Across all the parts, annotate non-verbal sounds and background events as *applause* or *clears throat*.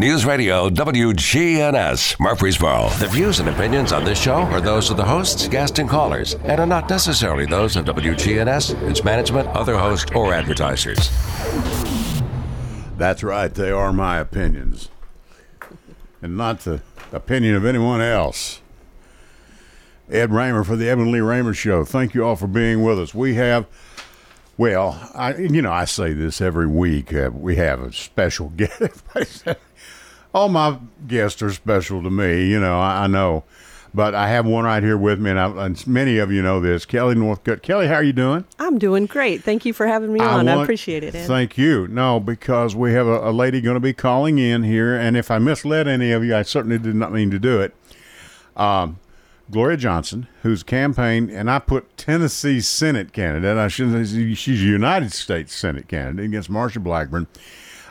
News Radio WGNS, Murfreesboro. The views and opinions on this show are those of the hosts, guests, and callers, and are not necessarily those of WGNS, its management, other hosts, or advertisers. That's right, they are my opinions, and not the opinion of anyone else. Ed Raymer for the Edwin Lee Raymer Show. Thank you all for being with us. We have, well, I you know I say this every week. Uh, we have a special *laughs* guest. All my guests are special to me. You know, I, I know, but I have one right here with me, and, I, and many of you know this. Kelly Northcutt. Kelly, how are you doing? I'm doing great. Thank you for having me I on. I appreciate it. Ed. Thank you. No, because we have a, a lady going to be calling in here, and if I misled any of you, I certainly did not mean to do it. Um, Gloria Johnson, whose campaign, and I put Tennessee Senate candidate. I shouldn't say she's a United States Senate candidate against Marsha Blackburn.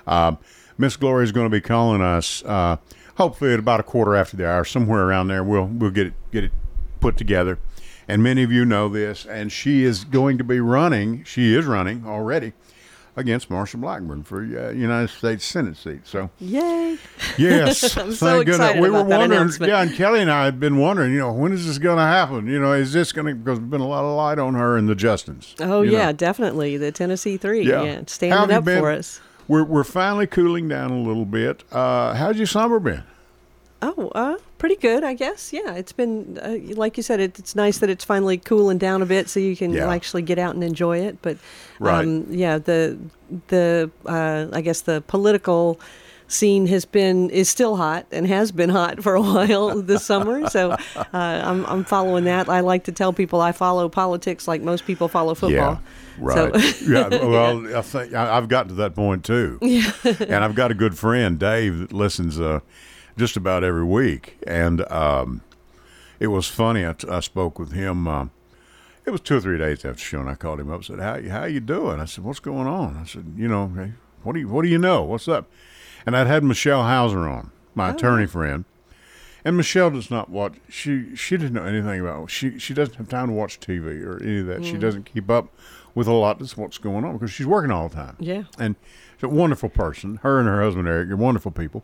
Um, Miss Gloria is going to be calling us. Uh, hopefully, at about a quarter after the hour, somewhere around there, we'll we'll get it get it put together. And many of you know this, and she is going to be running. She is running already against Marsha Blackburn for uh, United States Senate seat. So Yay! yes, *laughs* I'm so excited We were wondering. Yeah, and Kelly and I had been wondering. You know, when is this going to happen? You know, is this going to because there's been a lot of light on her and the Justins. Oh yeah, know. definitely the Tennessee Three. Yeah. Yeah, standing up been? for us. We're we're finally cooling down a little bit. Uh, how's your summer been? Oh, uh, pretty good, I guess. Yeah, it's been uh, like you said. It, it's nice that it's finally cooling down a bit, so you can Yeah. actually get out and enjoy it. But Right. um, yeah, the the uh, I guess the political scene has been is still hot and has been hot for a while *laughs* this summer. So uh, I'm I'm following that. I like to tell people I follow politics like most people follow football. Yeah, right. So, yeah, *laughs* well, I think I- I've gotten to that point too. Yeah. and I've got a good friend, Dave, that listens uh, just about every week. And um, it was funny. I, I spoke with him. Um, it was two or three days after the show, and I called him up. and Said, "How how you doing?" I said, "What's going on?" I said, "You know, what do you what do you know? What's up?" And I'd had Michelle Hauser on, my oh. attorney friend. And Michelle does not watch. She she didn't know anything about. She she doesn't have time to watch TV or any of that. She mm. doesn't keep up with a lot of what's going on because she's working all the time. Yeah. and she's a wonderful person. Her and her husband Eric are wonderful people.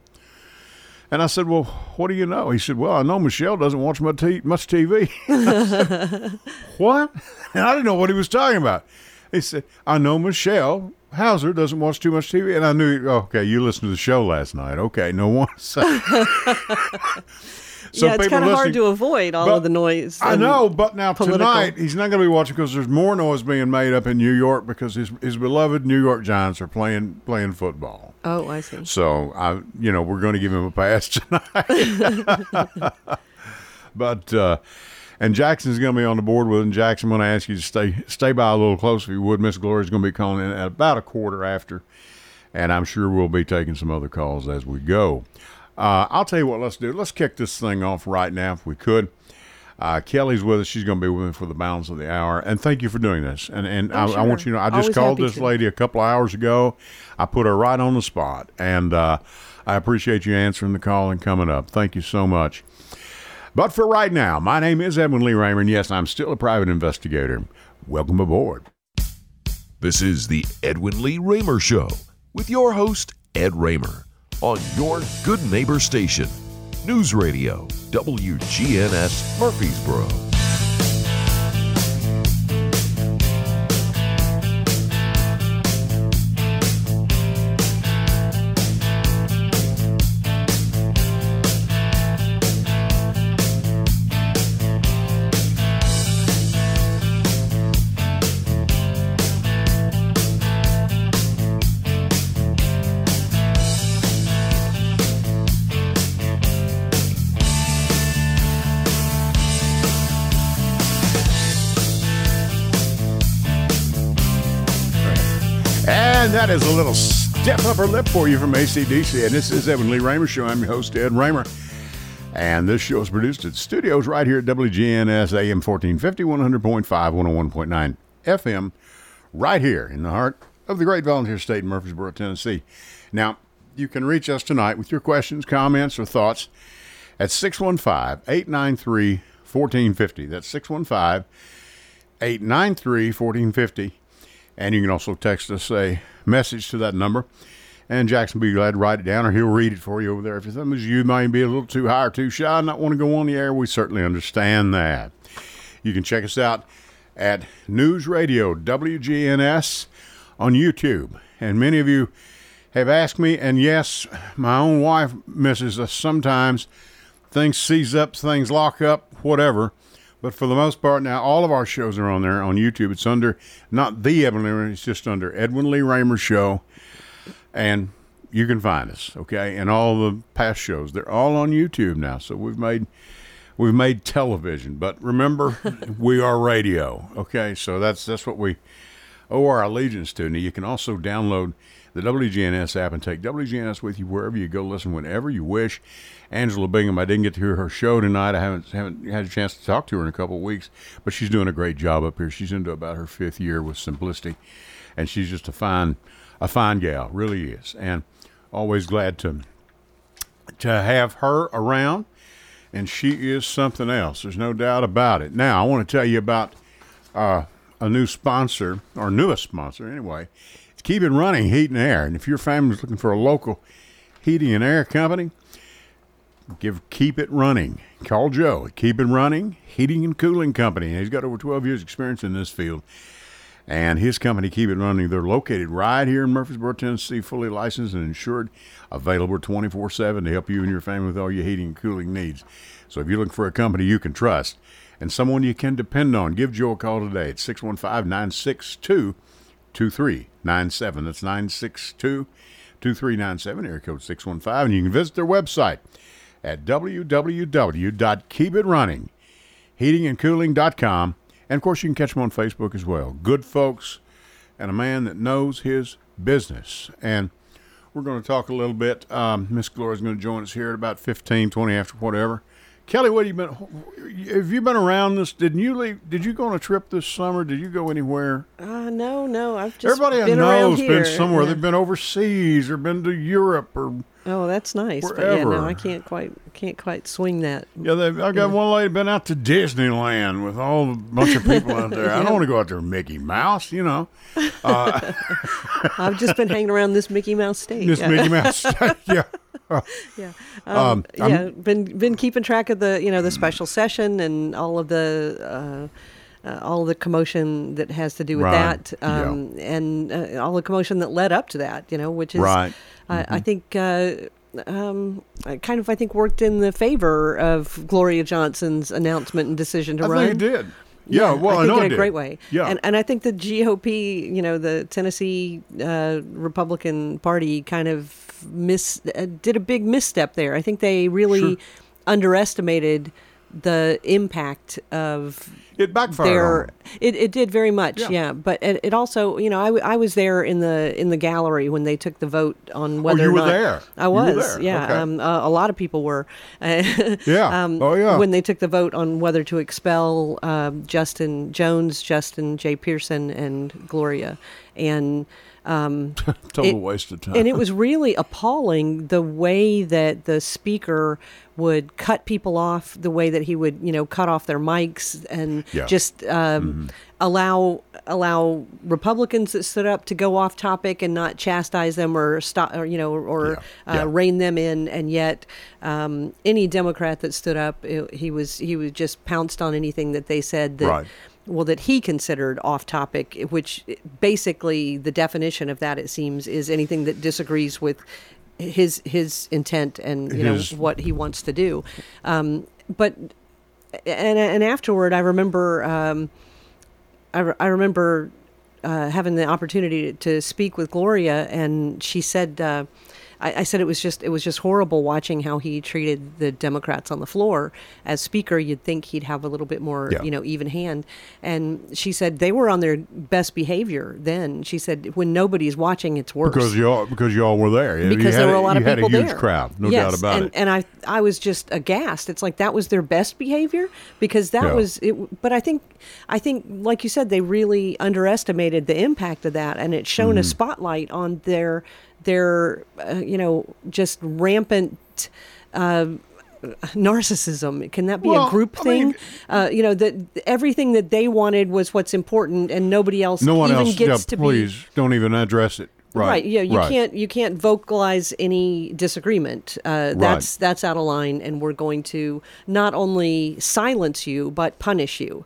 And I said, "Well, what do you know?" He said, "Well, I know Michelle doesn't watch much, t- much TV." Said, *laughs* *laughs* what? And *laughs* I didn't know what he was talking about. He said, "I know Michelle Hauser doesn't watch too much TV," and I knew, oh, okay, you listened to the show last night. Okay, no one. *laughs* So, *laughs* so yeah, it's kind of hard to avoid all of the noise. I know, but now political. tonight he's not going to be watching because there's more noise being made up in New York because his his beloved New York Giants are playing playing football. Oh, I see. So I, you know, we're going to give him a pass *laughs* tonight. but uh, and Jackson's going to be on the board with him. Jackson, I'm going to ask you to stay stay by a little close if you would. Miss Gloria's going to be calling in at about a quarter after, and I'm sure we'll be taking some other calls as we go. Uh, I'll tell you what. Let's do. Let's kick this thing off right now if we could. Uh, Kelly's with us. She's going to be with me for the balance of the hour. And thank you for doing this. And and I, I want you to know, I just Always called this to. lady a couple hours ago. I put her right on the spot, and uh, I appreciate you answering the call and coming up. Thank you so much. But for right now, my name is Edwin Lee Raymer, and yes, I'm still a private investigator. Welcome aboard. This is the Edwin Lee Raymer Show with your host, Ed Raymer, on your good neighbor station, News Radio, WGNS Murfreesboro. Little Stiff Upper Lip for you from ACDC. And this is Edwin Lee Raymer Show. I'm your host, Ed Raymer. And this show is produced at studios right here at WGNS AM 1450, 100.5, 101.9 FM, right here in the heart of the great volunteer state in Murfreesboro, Tennessee. Now, you can reach us tonight with your questions, comments, or thoughts at 615 893 1450. That's 615 893 1450. And you can also text us a message to that number And Jackson will be glad to write it down, or he'll read it for you over there. If some of you might be a little too high or too shy, and not want to go on the air, we certainly understand that. You can check us out at News Radio WGNS on YouTube. And many of you have asked me, and yes, my own wife misses us sometimes. Things seize up, things lock up, whatever. But for the most part, now all of our shows are on there on YouTube. It's under not the Edwin Lee Raymer, it's just under Edwin Lee Raymer Show, and you can find us. Okay, and all the past shows they're all on YouTube now. So we've made we've made television, but remember, *laughs* we are radio. Okay, so that's that's what we owe our allegiance to. Now you can also download the WGNS app and take WGNS with you wherever you go. Listen whenever you wish. Angela Bingham, I didn't get to hear her show tonight. I haven't haven't had a chance to talk to her in a couple of weeks, but she's doing a great job up here. She's into about her fifth year with Simplicity, and she's just a fine a fine gal, really is, and always glad to to have her around. And she is something else. There's no doubt about it. Now I want to tell you about uh, a new sponsor, or newest sponsor anyway. Keep It Running Heat and Air. And if your family's looking for a local heating and air company, give Keep It Running. Call Joe at Keep It Running Heating and Cooling Company. He's got over 12 years experience in this field. And his company, Keep It Running, they're located right here in Murfreesboro, Tennessee, fully licensed and insured, available 24 7 to help you and your family with all your heating and cooling needs. So if you're looking for a company you can trust and someone you can depend on, give Joe a call today at 615 962 2397. That's 962 2397, area code 615. And you can visit their website at www.keepitrunningheatingandcooling.com. And of course, you can catch them on Facebook as well. Good folks and a man that knows his business. And we're going to talk a little bit. Um, Miss Gloria's going to join us here at about 15, 20 after whatever. Kelly, what have you been? Have you been around this? Didn't you leave? Did you go on a trip this summer? Did you go anywhere? Uh, no, no. I've just Everybody I been know around has here. been somewhere. Yeah. They've been overseas or been to Europe or Oh, that's nice. But yeah, no, I can't quite can't quite swing that. yeah. They, I got one lady been out to Disneyland with all a bunch of people out there. I don't *laughs* want to go out there Mickey Mouse, you know. *laughs* I've just been hanging around this Mickey Mouse state. This. Mickey Mouse, *laughs* yeah. *laughs* yeah. Um, Um, yeah, been been keeping track of the you know the special session and all of the uh, uh, all the commotion that has to do with Right, that, um, and uh, all the commotion that led up to that. You know, which is Right. Mm-hmm. I, I think. Uh, um, I kind of, I think, worked in the favor of Gloria Johnson's announcement and decision to I run. think it did. Yeah, well, I think know in a did. great way. Yeah, and and I think the GOP, you know, the Tennessee uh, Republican Party, kind of miss uh, did a big misstep there. I think they really Sure. underestimated the impact of it backfired. their it, it did very much Yeah. yeah, but it, it also you know I, w- I was there in the in the gallery when they took the vote on whether Oh, you were there. I was there. yeah Okay. um, uh, a lot of people were *laughs* Yeah. um, Oh, yeah. when they took the vote on whether to expel um, Justin Jones Justin J Pearson and Gloria and um, *laughs* Total it- waste of time. and it was really appalling the way that the speaker would cut people off, the way that he would, you know, cut off their mics and Yeah. Mm-hmm. just um, allow allow Republicans that stood up to go off topic and not chastise them or stop, or you know, or Yeah. Uh, Yeah. rein them in. And yet, um, any Democrat that stood up, it, he was he was just pounced on anything that they said that Right. Well that he considered off topic which basically the definition of that it seems is anything that disagrees with his his intent and you His- know what he wants to do. Um, but and and afterward i remember um, I, re- I remember uh, having the opportunity to speak with Gloria, and she said, uh, I, I said it was just it was just horrible watching how he treated the Democrats on the floor. As Speaker, you'd think he'd have a little bit more, Yeah. you know, even hand. And she said they were on their best behavior then. She said when nobody's watching, it's worse because y'all because y'all were there. You because had there were a lot you of had people a huge there. crowd, no yes, doubt about and, it. And I, I was just aghast. It's like that was their best behavior because that Yeah. was it. But I think, I think, like you said, they really underestimated the impact of that, and it's shown a Mm-hmm. spotlight on their, their, uh, you know, just rampant. Uh, narcissism can that be Well, a group I thing mean- uh, you know that everything that they wanted was what's important and nobody else no one even else, gets yeah, to please don't even address it. Right. Yeah, you right. can't you can't vocalize any disagreement. Uh, that's that's out of line, and we're going to not only silence you but punish you.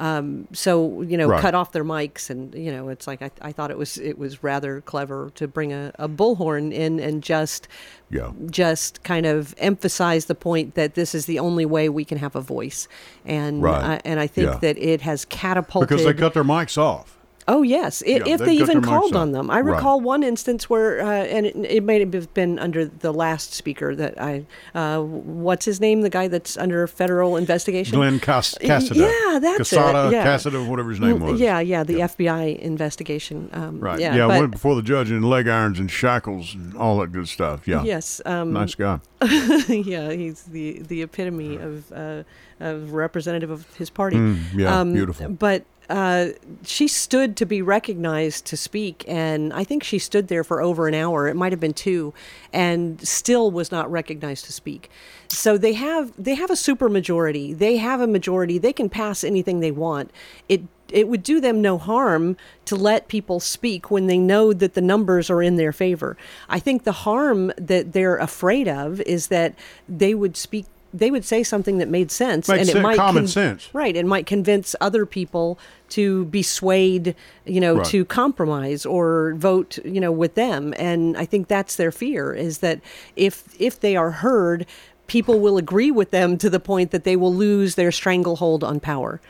Um, so you know, Right. cut off their mics, and you know, it's like I, I thought it was it was rather clever to bring a, a bullhorn in and just Yeah. just kind of emphasize the point that this is the only way we can have a voice, and Right. and I think Yeah. that it has catapulted Because they cut their mics off. Oh yes, I Yeah, if they even called on them. I Right. recall one instance where, uh, and it, it may have been under the last speaker that I, uh, what's his name, the guy that's under federal investigation. Glen Cas- Casada. Yeah, that's Casada, it. Yeah. Casada, whatever his name Mm, was. Yeah, yeah, the FBI investigation. Um, Right. Yeah, Yeah, but- went before the judge in leg irons and shackles and all that good stuff. Yeah. Yes. Um, Nice guy. *laughs* yeah, he's the the epitome of uh, of representative of his party. Mm, yeah, Um, beautiful. But uh, she stood to be recognized to speak, and I think she stood there for over an hour. It might have been two, and still was not recognized to speak. So they have they have a super majority. They have a majority. They can pass anything they want. It it would do them no harm to let people speak when they know that the numbers are in their favor. I think the harm that they're afraid of is that they would speak they would say something that made sense Makes and it sense- might common sense. right it might convince other people to be swayed you know Right. to compromise or vote you know with them and i think that's their fear is that if if they are heard people will agree with them to the point that they will lose their stranglehold on power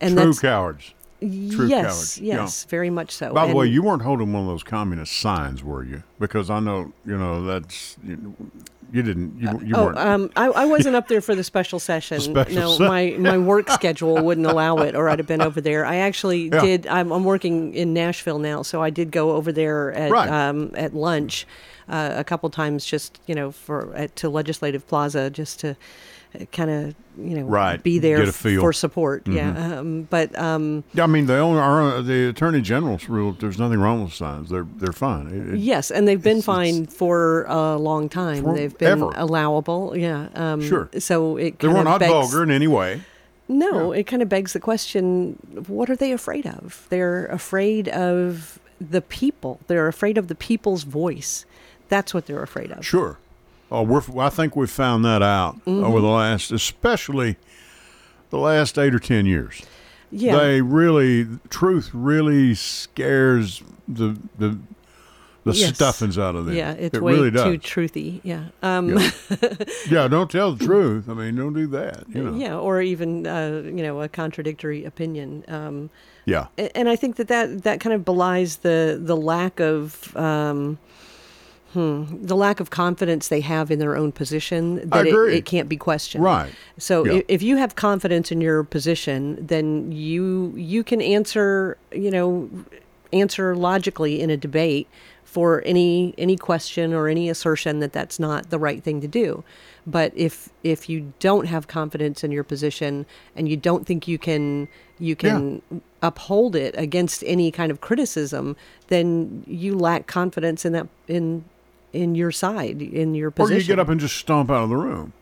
and True cowards. True yes cowards. Yeah. yes very much so By the way, you weren't holding one of those communist signs, were you? Because I know, you know, that's you, you didn't. You, you Oh, weren't. um, I, I wasn't up there for the special *laughs* session. special no, my my work schedule wouldn't allow it, or I'd have been over there. I actually Yeah. did. I'm, I'm working in Nashville now, so I did go over there at Right. um, at lunch uh, a couple times, just you know, for at, to Legislative Plaza, just to kind of you know Right. be there Get a f- feel. Mm-hmm. for support. Yeah, um, but um, I mean, the owner, our, the attorney general's ruled there's nothing wrong with signs. They're they're fine. It- it- Yes, and they've been fine for a long time. They've been ever. allowable. Yeah. Um, Sure. So it they were not begs, vulgar in any way. No, it kind of begs the question: What are they afraid of? They're afraid of the people. They're afraid of the people's voice. That's what they're afraid of. Sure. Oh, we're, I think we've found that out Mm-hmm. over the last, especially the last eight or ten years. Yeah. They really, truth really scares the the the Yes. stuffings out of them. yeah, it's it way really too truthy. Yeah. Um, Yeah. *laughs* yeah, don't tell the truth. I mean, don't do that. You know. yeah, or even uh, you know a contradictory opinion. Um, Yeah. and I think that that, that kind of belies the the lack of um, hmm, the lack of confidence they have in their own position that it, it can't be questioned. Right. So Yeah. if you have confidence in your position, then you you can answer you know answer logically in a debate for any any question or any assertion that that's not the right thing to do. But if if you don't have confidence in your position and you don't think you can you can uphold it against any kind of criticism, then you lack confidence in that in in your side in your position. Or you get up and just stomp out of the room.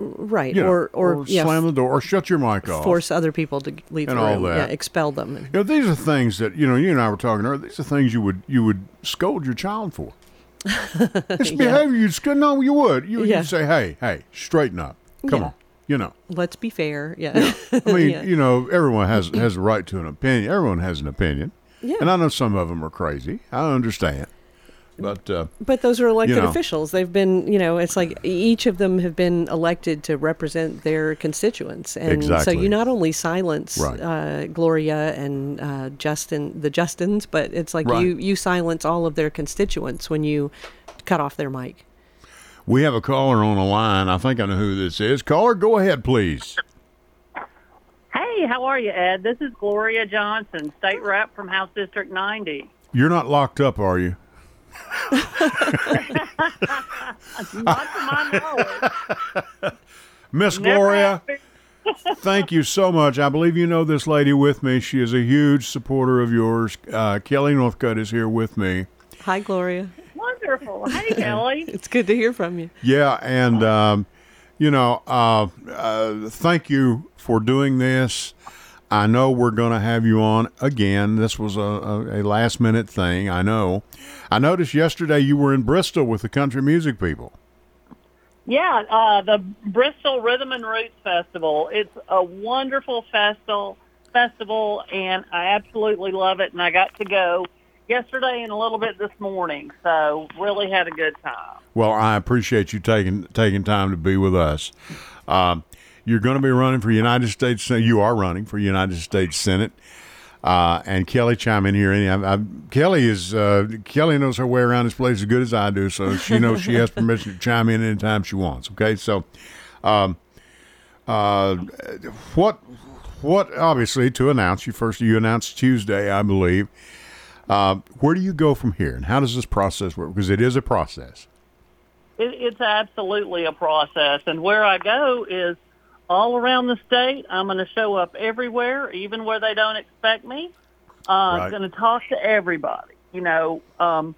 right You know, or or, yeah, slam the door or shut your mic off. force other people to leave And the all room. that. Yeah, expel them. You know, these are things that you know. You and I were talking earlier. These are things you would you would scold your child for. *laughs* It's behavior you'd scold. No, you would. You Yeah. would say, "Hey, hey, straighten up. Come Yeah. on." You know. Let's be fair. Yeah. I mean, *laughs* Yeah. you know, everyone has has a right to an opinion. Everyone has an opinion. Yeah. And I know some of them are crazy. I understand. But uh, But those are elected You know. officials. They've been, you know, it's like each of them have been elected to represent their constituents, and so you not only silence Right. uh, Gloria and uh, Justin, the Justins, but it's like Right. you you silence all of their constituents when you cut off their mic. we have a caller on the line. I think I know who this is. Caller, go ahead, please. Hey, how are you, Ed? This is Gloria Johnson, state rep from House District 90. You're not locked up, are you? Not to my knowledge. Miss Gloria, *laughs* thank you so much. I believe you know this lady with me. She is a huge supporter of yours. Uh, Kelly Northcutt is here with me. Hi, Gloria. Wonderful. Hey, *laughs* Kelly. It's good to hear from you. Yeah, and um, you know, uh, uh, thank you for doing this. I know we're going to have you on again. This was a, a, a last minute thing. I know. I noticed yesterday you were in Bristol with the country music people. Yeah, uh, the Bristol Rhythm and Roots Festival. It's a wonderful festival, festival, and I absolutely love it. And I got to go yesterday and a little bit this morning, so really had a good time. Well, I appreciate you taking taking time to be with us. Um, you're going to be running for United States. You are running for United States Senate. Uh, and Kelly chime in here. I, I, Kelly is uh, Kelly knows her way around this place as good as I do, so she knows she has permission to chime in anytime she wants. Okay, so um, uh, what what obviously to announce you first you announced Tuesday, I believe. Uh, where do you go from here, and how does this process work? Because it is a process. It, it's absolutely a process, and where I go is all around the state. I'm going to show up everywhere, even where they don't expect me. Uh, Right. I'm going to talk to everybody. You know, um,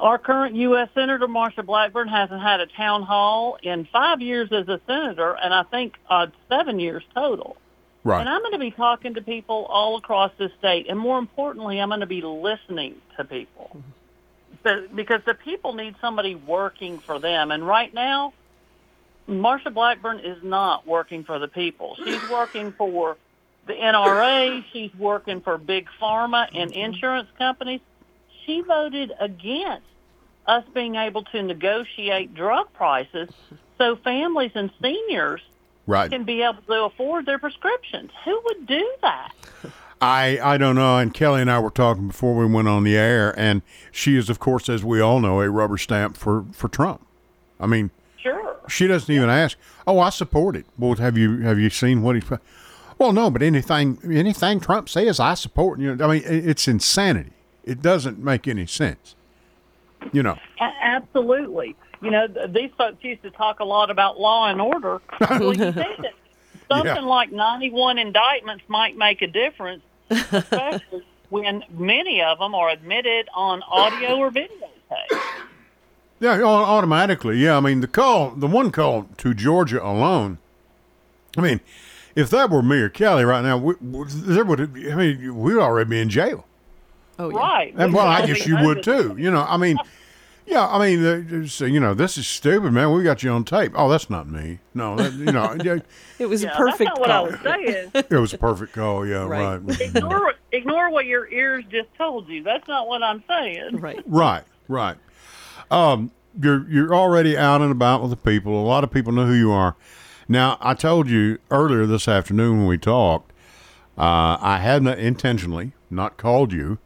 our current U.S. Senator Marsha Blackburn hasn't had a town hall in five years as a senator, and I think uh, seven years total. Right. And I'm going to be talking to people all across the state, and more importantly, I'm going to be listening to people. So, because the people need somebody working for them, and right now, Marsha Blackburn is not working for the people. She's working for the NRA. She's working for big pharma and mm-hmm. insurance companies. She voted against us being able to negotiate drug prices so families and seniors right. can be able to afford their prescriptions. Who would do that? I I don't know. And Kelly and I were talking before we went on the air, and she is, of course, as we all know, a rubber stamp for for Trump. I mean. She doesn't even ask. Oh, I support it. Well, have you have you seen what he? Well, no, but anything anything Trump says, I support. You know, I mean, it's insanity. It doesn't make any sense. You know, absolutely. You know, th- these folks used to talk a lot about law and order. *laughs* well, you think that something Yeah. like 91 indictments might make a difference, especially *laughs* when many of them are admitted on audio or videotape. Yeah, automatically. Yeah, I mean, the call, the one call to Georgia alone. I mean, if that were me or Kelly right now, we, we- there would. I mean, we'd already be in jail. Oh, yeah. Right. And well, I guess you would too. You know, I mean, yeah, I mean, uh, just, uh, you know, this is stupid, man. We got you on tape. Oh, that's not me. No, that, you know, *laughs* yeah, It was Yeah, a perfect that's not what call. I was saying. *laughs* it was a perfect call. Yeah, right, Right. *laughs* ignore, ignore what your ears just told you. That's not what I'm saying. Right. right, right. Um, you're you're already out and about with the people. A lot of people know who you are. Now, I told you earlier this afternoon when we talked, uh, I had not intentionally not called you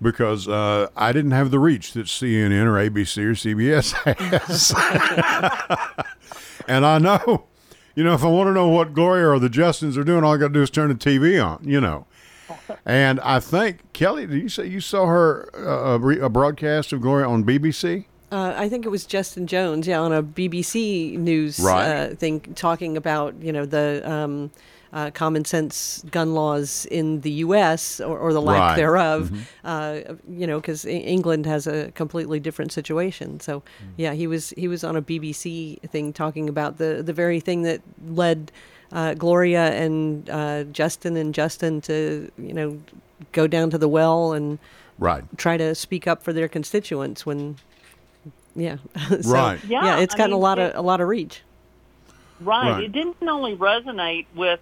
because uh, I didn't have the reach that CNN or ABC or CBS *laughs* has. and I know, you know, if I want to know what Gloria or the Justins are doing, all I got to do is turn the TV on, you know. And I think Kelly, did you say you saw her uh, a, re- a broadcast of Gloria on BBC? Uh, I think it was Justin Jones, yeah, on a BBC News Right. uh, thing, talking about you know the um, uh, common sense gun laws in the U.S. or, or the lack Right. thereof. Uh, you know, because England has a completely different situation. So, Mm. yeah, he was he was on a BBC thing talking about the the very thing that led uh, Gloria and uh, Justin and Justin to you know go down to the well and Right. try to speak up for their constituents when yeah *laughs* So, Right. yeah, Yeah, it's I gotten a lot it- of a lot of reach Right. Right. It didn't only resonate with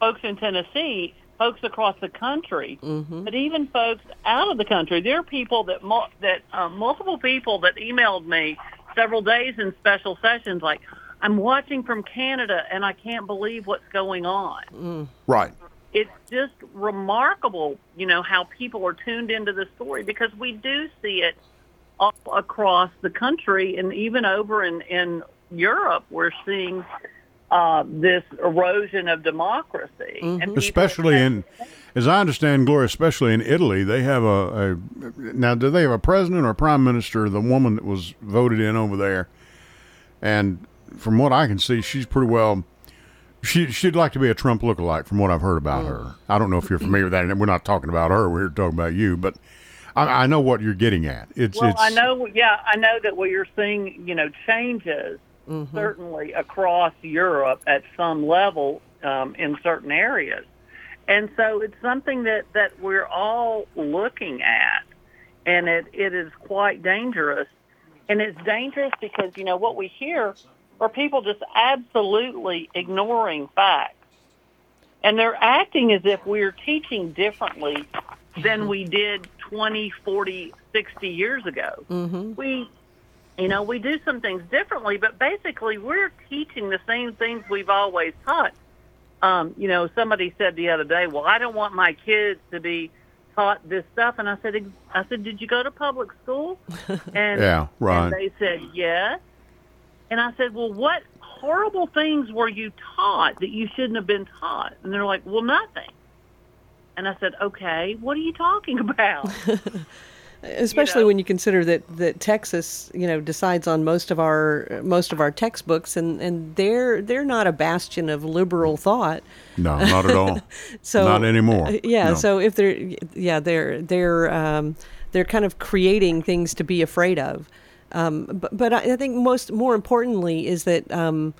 folks in Tennessee, folks across the country, but even folks out of the country. There are people that mul- that uh, multiple people that emailed me several days in special sessions, like, "I'm watching from Canada and I can't believe what's going on." Right. It's just remarkable, you know, how people are tuned into the story because we do see it all across the country and even over in, in Europe, we're seeing uh, this erosion of democracy. And people- especially in, as I understand, Gloria, especially in Italy, they have a, a now. Do they have a president or a prime minister? The woman that was voted in over there, and from what I can see, she's pretty well. She she'd like to be a Trump lookalike, from what I've heard about her. I don't know if you're familiar with that. And we're not talking about her. We're here talking about you, but I, I know what you're getting at. It's Well, it's I know, yeah, I know that we are seeing, you know, changes certainly across Europe at some level um, in certain areas. And so it's something that, that we're all looking at, and it, it is quite dangerous. And it's dangerous because, you know, what we hear are people just absolutely ignoring facts. And they're acting as if we're teaching differently than we did 20, 40, 60 years ago. Mm-hmm. We, you know, we do some things differently, but basically we're teaching the same things we've always taught. Um, you know, somebody said the other day, "Well, I don't want my kids to be taught this stuff," and I said, "I said, did you go to public school?" *laughs* And Yeah, right. And they said yes. And I said, "Well, what horrible things were you taught that you shouldn't have been taught?" And they're like, "Well, nothing." And I said, "Okay, what are you talking about?" *laughs* especially know. when you consider that, that Texas, you know, decides on most of our most of our textbooks, and, and they're they're not a bastion of liberal thought. No, not at all. *laughs* So not anymore. uh, Yeah. No. So if they're yeah they're they're um, they're kind of creating things to be afraid of. Um, but but I I think most more importantly is that. Um,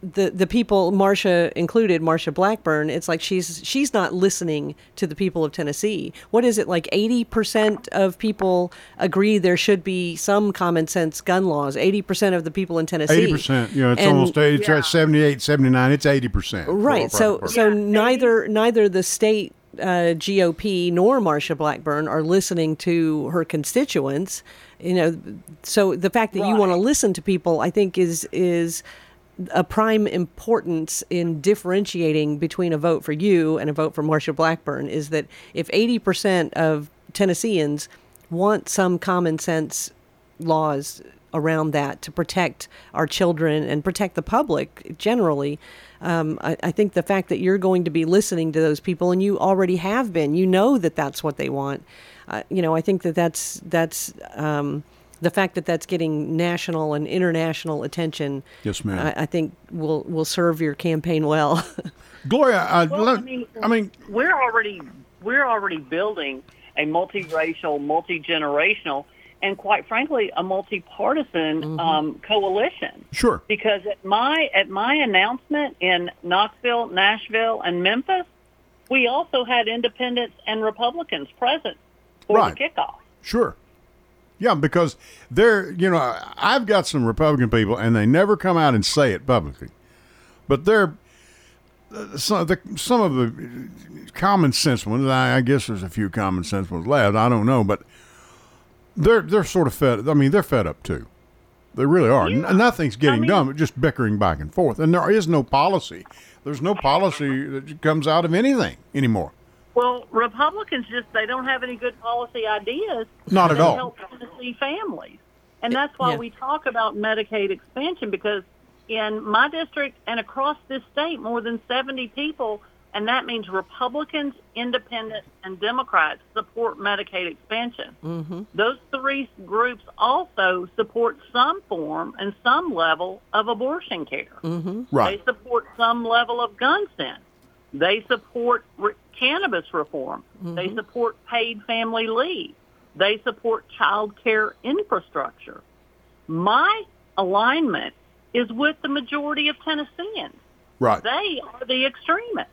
the the people, Marsha included, Marsha Blackburn. It's like she's she's not listening to the people of Tennessee. What is it like? Eighty percent of people agree there should be some common sense gun laws. Eighty percent of the people in Tennessee. Eighty percent. You know, it's And- almost it's Yeah. at 78, 79. It's eighty percent. Right. So so Yeah, neither neither the state uh, GOP nor Marsha Blackburn are listening to her constituents. You know, so the fact that you want to listen to people, I think, is is a prime importance in differentiating between a vote for you and a vote for Marsha Blackburn. Is that if eighty percent of Tennesseans want some common sense laws around that to protect our children and protect the public generally. Um, I, I think the fact that you're going to be listening to those people and you already have been, you know that that's what they want. Uh, you know, I think that that's that's um, the fact that that's getting national and international attention. Yes, ma'am. I, I think will will serve your campaign well. *laughs* Gloria, I, Well, let- I mean, I mean, we're already we're already building a multiracial, multi generational, and quite frankly, a multi-partisan um, coalition. sure. Because at my at my announcement in Knoxville, Nashville, and Memphis, we also had independents and Republicans present for Right. the kickoff. Sure. Yeah, because they're, you know, I've got some Republican people and they never come out and say it publicly. But they're uh, some of the, some of the common sense ones, I, I guess there's a few common sense ones left, I don't know, but they're they're sort of fed I mean, they're fed up too. They really are. N- nothing's getting mean- done, but just bickering back and forth. And there is no policy. There's no policy that comes out of anything anymore. Well, Republicans just they don't have any good policy ideas. Not at that all. Help Tennessee families, and that's why Yeah. we talk about Medicaid expansion because in my district and across this state, more than seventy people, and that means Republicans, Independents, and Democrats support Medicaid expansion. Mm-hmm. Those three groups also support some form and some level of abortion care. Right. They support some level of gun sense. They support re- cannabis reform. They support paid family leave. They support child care infrastructure. My alignment is with the majority of Tennesseans. Right. They are the extremists.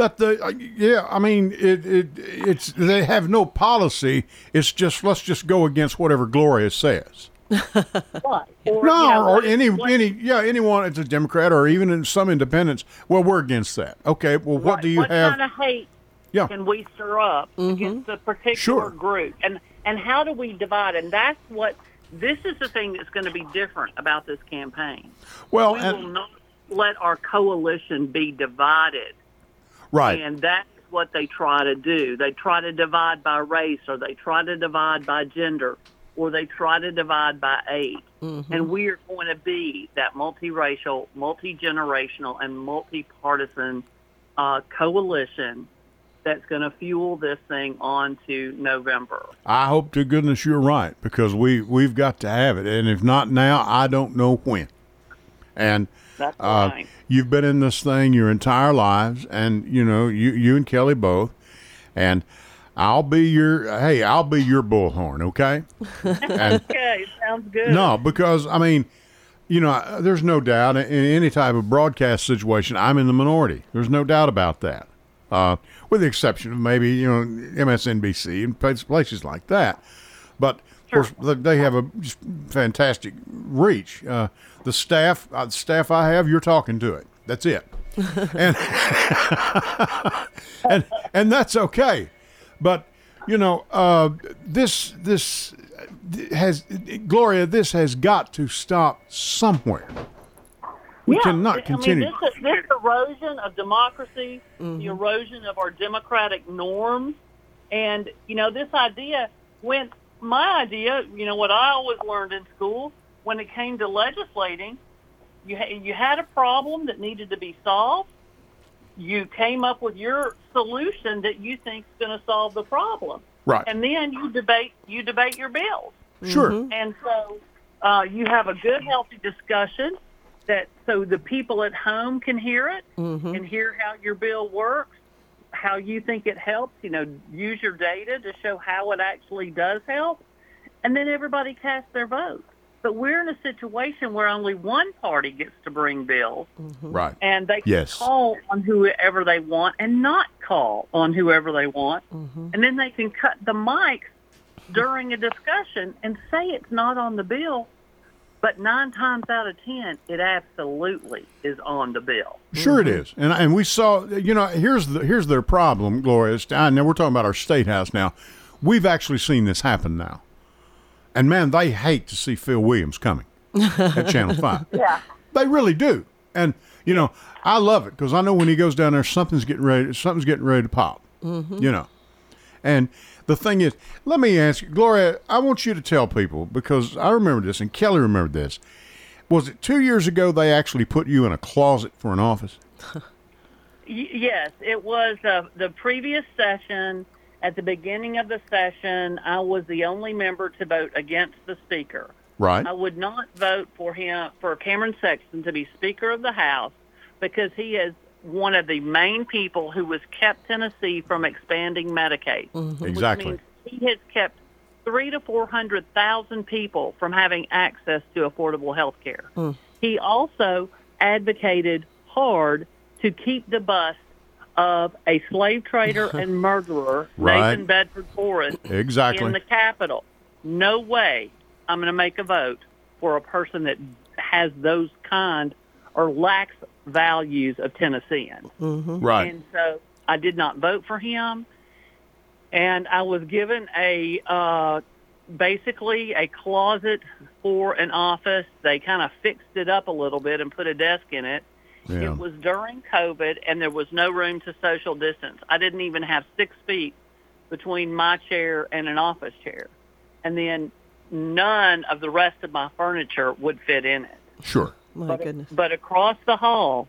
That the uh, yeah i mean it, it it's they have no policy it's just let's just go against whatever gloria says What? Or, no you know, or any what- any yeah anyone it's a democrat or even in some independents well we're against that okay well what Right. do you what have What kind of hate yeah can we stir up against a particular Sure. group? And and how do we divide? And that's what this is the thing that's going to be different about this campaign. well we will not let our coalition be divided, right and that's what they try to do. They try to divide by race, or they try to divide by gender, or they try to divide by age. And we are going to be that multiracial, multi generational, and multi partisan uh, coalition that's going to fuel this thing on to November. i hope to goodness you're right because we we've got to have it and if not now i don't know when and That's Uh, right. You've been in this thing your entire lives, and you know you you and Kelly both, and I'll be your hey, I'll be your bullhorn, okay? *laughs* And Okay, sounds good. no, because I mean, you know, there's no doubt in any type of broadcast situation, I'm in the minority. There's no doubt about that. uh, with the exception of maybe you know MSNBC and places- like that. But of course, they- they have a fantastic reach. Uh, the staff, uh, the staff I have, you're talking to it. That's it, *laughs* and and and that's okay. But you know, uh, this this has Gloria. This has got to stop somewhere. We yeah, cannot I continue. mean, this, this erosion of democracy, the erosion of our democratic norms, and you know this idea. When my idea, you know, what I always learned in school, when it came to legislating, you ha- you had a problem that needed to be solved. You came up with your solution that you think is going to solve the problem, right. and then you debate you debate your bills. sure. And so uh, you have a good, healthy discussion that so the people at home can hear it and hear how your bill works, how you think it helps. You know, use your data to show how it actually does help, and then everybody casts their vote. But we're in a situation where only one party gets to bring bills, mm-hmm. Right. and they can Yes. call on whoever they want and not call on whoever they want. Mm-hmm. And then they can cut the mics during a discussion and say it's not on the bill, but nine times out of ten, it absolutely is on the bill. Sure, it mm-hmm. is, and and we saw. You know, here's the here's their problem, Gloria. It's- I know we're talking about our state house now. We've actually seen this happen now, and man, they hate to see Phil Williams coming at Channel *laughs* Five. Yeah. They really do, and you know, I love it because I know when he goes down there, something's getting ready. Something's getting ready to pop. You know, and the thing is, let me ask you, Gloria. I want you to tell people because I remember this, and Kelly remembered this. Was it two years ago they actually put you in a closet for an office? *laughs* Yes, it was uh, the previous session. At the beginning of the session, I was the only member to vote against the speaker. Right. I would not vote for him for Cameron Sexton to be Speaker of the House because he is one of the main people who has kept Tennessee from expanding Medicaid. Mm-hmm. Exactly. Which means he has kept three to four hundred thousand people from having access to affordable health care. Mm. He also advocated hard to keep the bust of a slave trader *laughs* and murderer, Right. Nathan Bedford Forrest, Exactly. in the Capitol. No way I'm going to make a vote for a person that has those kind or lacks values of Tennesseans. right. And so I did not vote for him. And I was given a uh, basically a closet for an office. They kind of fixed it up a little bit and put a desk in it. Yeah. It was during COVID, and there was no room to social distance. I didn't even have six feet between my chair and an office chair. And then none of the rest of my furniture would fit in it Sure. My but, goodness. but across the hall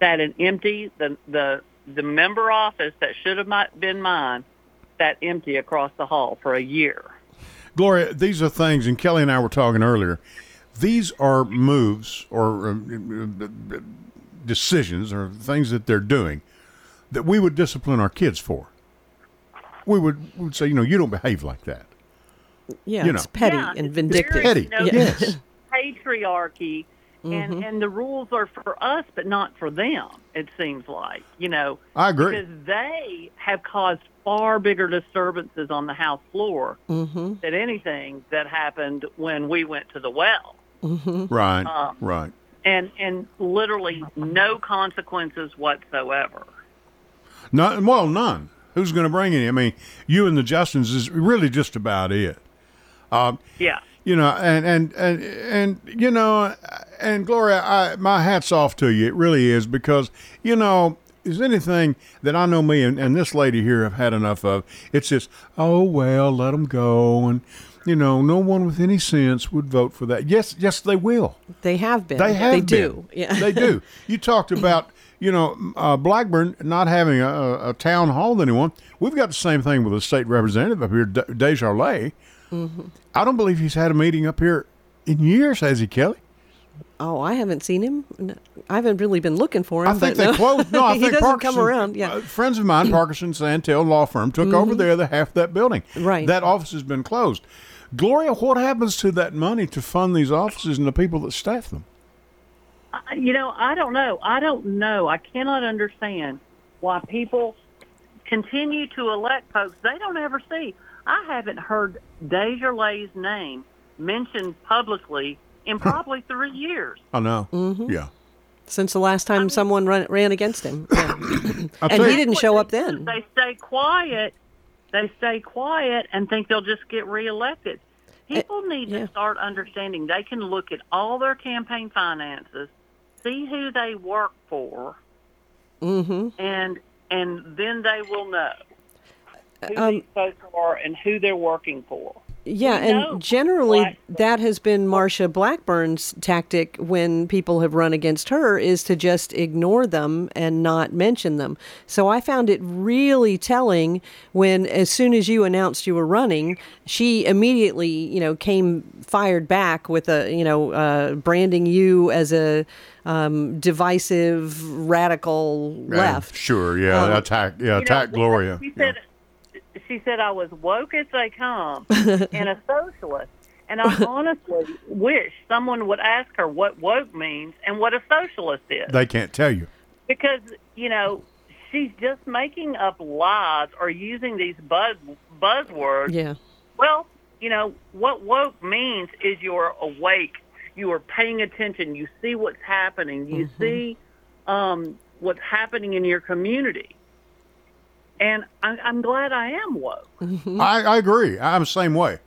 sat an empty the the the member office that should have been mine sat empty across the hall for a year. Gloria, these are things, and Kelly and I were talking earlier. These are moves or uh, decisions or things that they're doing that we would discipline our kids for. We would, we would say, you know, you don't behave like that. Yeah, you it's petty Yeah, and vindictive. very, Petty, you know, yes. *laughs* Patriarchy and mm-hmm. and the rules are for us but not for them. It seems like you know I agree. because they have caused far bigger disturbances on the House floor mm-hmm. than anything that happened when we went to the well. Mm-hmm. Right, Um, right. And and literally no consequences whatsoever. Not, well, none. Who's going to bring any? I mean, you and the Justins is really just about it. Um, yeah. you know, and and and and you know, and Gloria, I, my hats off to you. It really is because you know, is anything that I know me and, and this lady here have had enough of. It's just, oh well, let them go, and you know, no one with any sense would vote for that. Yes, yes, they will. They have been. They have They been. do. Yeah. they do. *laughs* You talked about. You know, uh, Blackburn not having a, a, town hall with anyone. We've got the same thing with a state representative up here, De- Desjardins. Mm-hmm. I don't believe he's had a meeting up here in years, has he, Kelly? Oh, I haven't seen him. I haven't really been looking for him. I think they no. closed. No, *laughs* I he think Parkinson, come around. Yeah. Mm-hmm. uh, friends of mine, *clears throat* Parkinson Santel Law Firm, took over there the half of that building. Right. That office has been closed. Gloria, what happens to that money to fund these offices and the people that staff them? Uh, you know, I don't know. I don't know. I cannot understand why people continue to elect folks they don't ever see. I haven't heard Deja Lay's name mentioned publicly in probably three years. I know. Mm-hmm. Yeah. Since the last time someone run, ran against him, *coughs* Yeah. And he didn't show up then. They stay quiet. They stay quiet and think they'll just get reelected. People need yeah. to start understanding they can look at all their campaign finances, see who they work for, hmm and and then they will know who Um, these folks are and who they're working for. Yeah, We and generally Black- that has been Marsha Blackburn's tactic when people have run against her is to just ignore them and not mention them. So I found it really telling when as soon as you announced you were running, she immediately, you know, came fired back with a, you know, uh, branding you as a um, divisive radical left. Sure. Yeah. Um, attack. Yeah. You know, Attack Gloria. She Yeah. Said, she said I was woke as they come *laughs* and a socialist. And I *laughs* honestly wish someone would ask her what woke means and what a socialist is. They can't tell you. because, you know, she's just making up lies or using these buzz buzzwords. Yeah. Well, you know, what woke means is you're awake, you are paying attention, you see what's happening, you see um, what's happening in your community. And I, I'm glad I am woke. I, I agree. I'm the same way.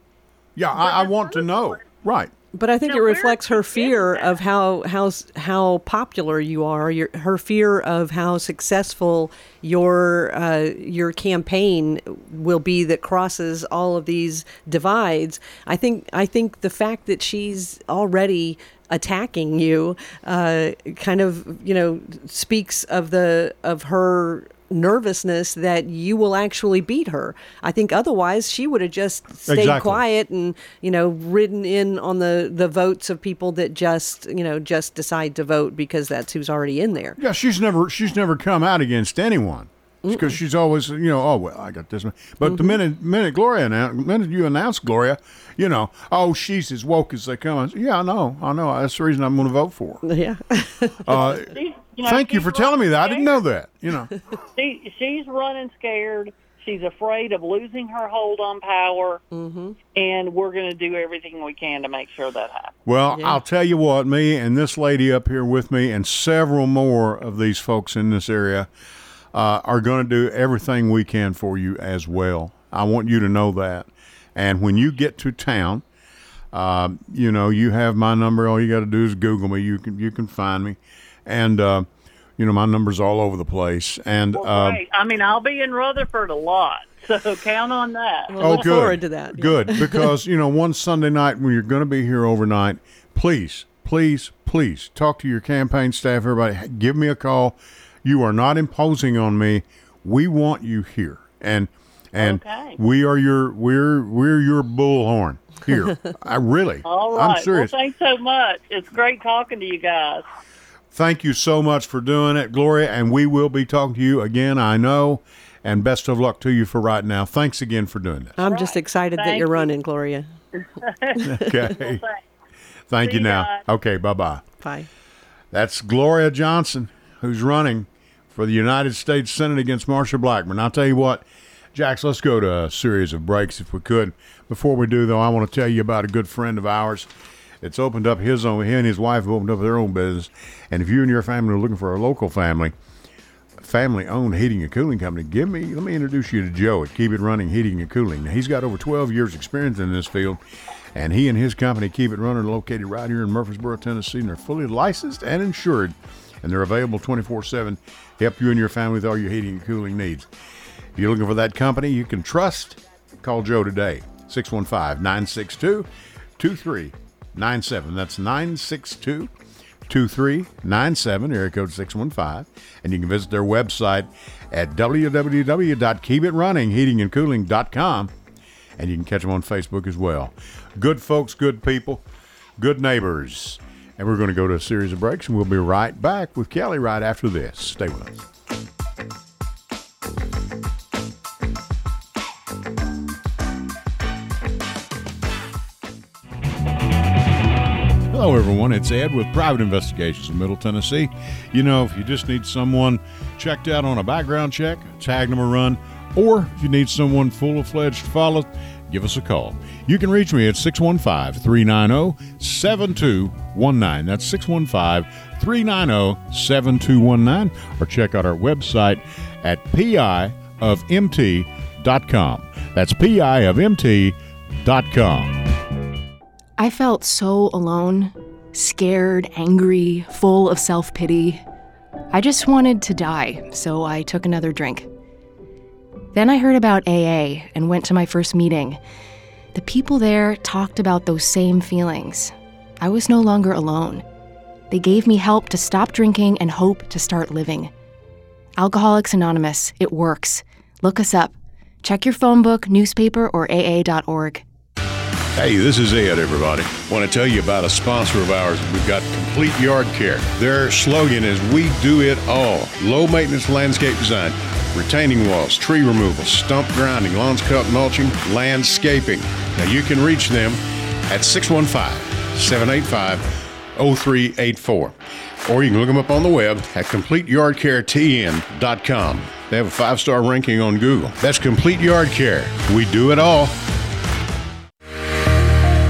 Yeah. I, I want to know. one- Right. But I think Now, it reflects her fear of how how how popular you are. Your her fear of how successful your uh, your campaign will be that crosses all of these divides. I think I think the fact that she's already attacking you uh, kind of you know speaks of the of her nervousness that you will actually beat her. I think otherwise she would have just stayed Exactly. quiet and you know ridden in on the the votes of people that just you know just decide to vote because that's who's already in there. Yeah. She's never. She's never come out against anyone. Because she's always, you know, oh well, I got this one. But the minute minute Gloria announced, minute you announce Gloria, you know, oh she's as woke as they come. I said, yeah, I know, I know. That's the reason I'm going to vote for. her. *laughs* Yeah. Uh, She- you know, thank you for telling me that. I didn't know that. You know, *laughs* She, she's running scared. She's afraid of losing her hold on power. Mm-hmm. And we're going to do everything we can to make sure that happens. Well, Yeah. I'll tell you what, me and this lady up here with me, and several more of these folks in this area, uh, are going to do everything we can for you as well. I want you to know that. And when you get to town, um, you know you have my number. All you got to do is Google me. You can you can find me, and uh, you know my number's all over the place. And Well, uh. I mean, I'll be in Rutherford a lot, *laughs* so count on that. Well, look forward to that. yeah. Good, *laughs* because you know, one Sunday night when you're going to be here overnight, please, please, please talk to your campaign staff. Everybody, give me a call. You are not imposing on me. We want you here, and and Okay. we are your we're we're your bullhorn here. *laughs* I really, All right. I'm serious. Well, thanks so much. It's great talking to you guys. Thank you so much for doing it, Gloria, and we will be talking to you again. I know. And best of luck to you for right now. Thanks again for doing this. I'm just excited that you're you. running, Gloria. *laughs* Okay. Thanks. *laughs* Thank See you you now. guys. Okay, bye bye. Bye. That's Gloria Johnson, who's running for the United States Senate against Marsha Blackburn. I'll tell you what, Jax, let's go to a series of breaks if we could. Before we do, though, I want to tell you about a good friend of ours. It's opened up his own, he and his wife have opened up their own business. And if you and your family are looking for a local family, family owned heating and cooling company, give me let me introduce you to Joe at Keep It Running Heating and Cooling. Now, he's got over 12 years experience in this field, and he and his company Keep It Running are located right here in Murfreesboro, Tennessee, and they're fully licensed and insured, and they're available 24/7 to help you and your family with all your heating and cooling needs. If you're looking for that company you can trust, call Joe today. 615-962-2397. That's 962 2397, area code 615. And you can visit their website at www.keepitrunningheatingandcooling.com. And you can catch them on Facebook as well. Good folks, good people, good neighbors. And we're going to go to a series of breaks, and we'll be right back with Kelly right after this. Stay with us. Hello, everyone. It's Ed with Private Investigations in Middle Tennessee. You know, if you just need someone checked out on a background check, tag them a run, Or if you need someone full of fledged follow, give us a call. You can reach me at 615 390 7219. That's 615 390 7219. Or check out our website at piofmt.com. That's piofmt.com. I felt so alone, scared, angry, full of self pity. I just wanted to die, so I took another drink. Then I heard about AA and went to my first meeting. The people there talked about those same feelings. I was no longer alone. They gave me help to stop drinking and hope to start living. Alcoholics Anonymous, it works. Look us up. Check your phone book, newspaper, or AA.org. Hey, this is Ed, everybody. Want to tell you about a sponsor of ours. We've got Complete Yard Care. Their slogan is We Do It All. Low maintenance landscape design, retaining walls, tree removal, stump grinding, lawns cut, mulching, landscaping. Now you can reach them at 615 785 0384. Or you can look them up on the web at CompleteYardCareTN.com. They have a five star ranking on Google. That's Complete Yard Care. We do it all.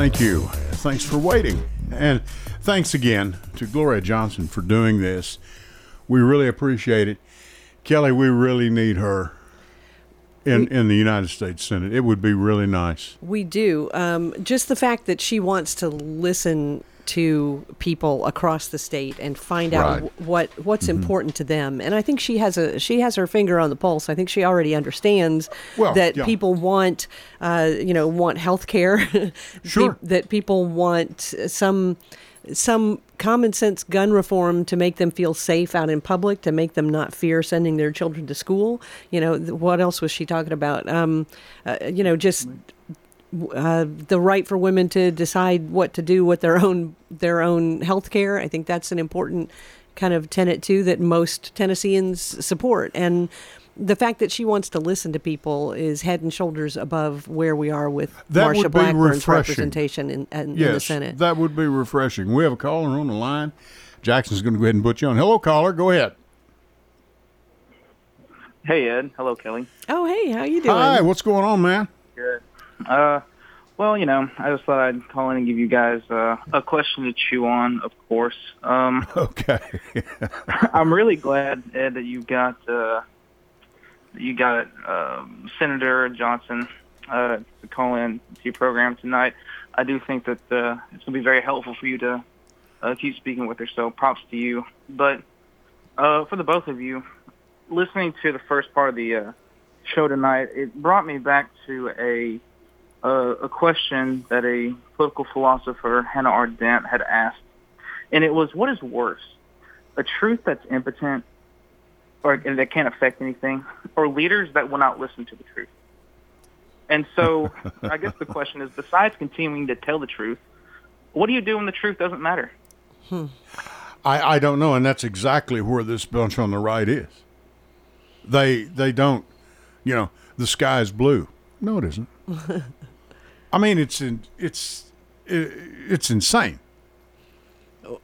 Thank you. Thanks for waiting. And thanks again to Gloria Johnson for doing this. We really appreciate it. Kelly, we really need her in, in the United States Senate. It would be really nice. We do. Um, just the fact that she wants to listen to people across the state and find out what what's important to them. And I think she has a she has her finger on the pulse. I think she already understands Well, that yeah. people want uh, you know want health care. *laughs* Sure. that people want some some common sense gun reform to make them feel safe out in public, to make them not fear sending their children to school. You know, what else was she talking about? Um, uh, you know, just uh, the right for women to decide what to do with their own their own health care. I think that's an important kind of tenet too that most Tennesseans support. And the fact that she wants to listen to people is head and shoulders above where we are with That Marsha would Blackburn's refreshing. representation in, in, in the Yes, Senate. that would be refreshing. We have a caller on the line. Jackson's going to go ahead and put you on. Hello, caller. Go ahead. Hey Ed, hello Kelly. oh, hey, how you doing? Hi, what's going on, man? Good. Uh, well, you know, I just thought I'd call in and give you guys uh, a question to chew on. Of course, um, *laughs* Okay. *laughs* I'm really glad Ed that you got uh, you got um, Senator Johnson uh, to call in to your program tonight. I do think that uh, it's going to be very helpful for you to uh, keep speaking with her. So props to you. But uh, for the both of you, listening to the first part of the uh, show tonight, it brought me back to a uh, a question that a political philosopher, Hannah Arendt, had asked, and it was, "What is worse, a truth that's impotent, or and that can't affect anything, or leaders that will not listen to the truth?" And so, I guess the question is, besides continuing to tell the truth, what do you do when the truth doesn't matter? I, I don't know, and that's exactly where this bunch on the right is. They they don't, you know, the sky is blue. No, it isn't. *laughs* I mean, it's in, it's it, it's insane.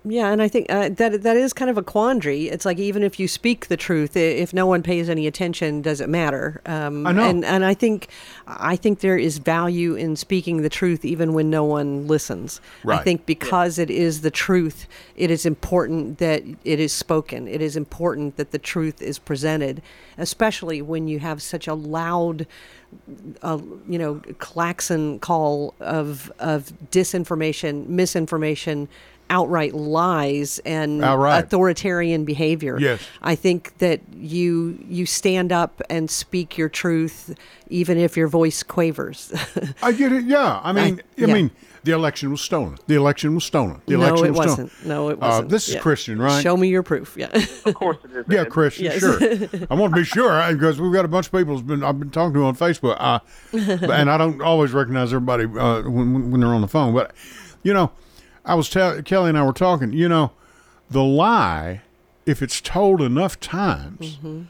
Yeah, and I think uh, that that is kind of a quandary. It's like even if you speak the truth, if no one pays any attention, does it matter? Um, I know. And and I think I think there is value in speaking the truth even when no one listens. Right. I think because it is the truth, it is important that it is spoken. It is important that the truth is presented, especially when you have such a loud a you know klaxon call of of disinformation, misinformation, outright lies and Outright. authoritarian behavior. Yes. I think that you you stand up and speak your truth even if your voice quavers. *laughs* I get it. Yeah. I mean, I, yeah. mean, the election was stolen. The election was stolen. The election no, it was wasn't. stolen. No, it Uh, wasn't. this is Yeah. Christian, right? Show me your proof. Yeah. Of course it is. Yeah, Christian, Yes. sure. *laughs* I want to be sure because we've got a bunch of people who's been I've been talking to on Facebook, uh, *laughs* and I don't always recognize everybody uh, when when they're on the phone. But you know, I was tell Kelly and I were talking. You know, the lie, if it's told enough times, Mm-hmm.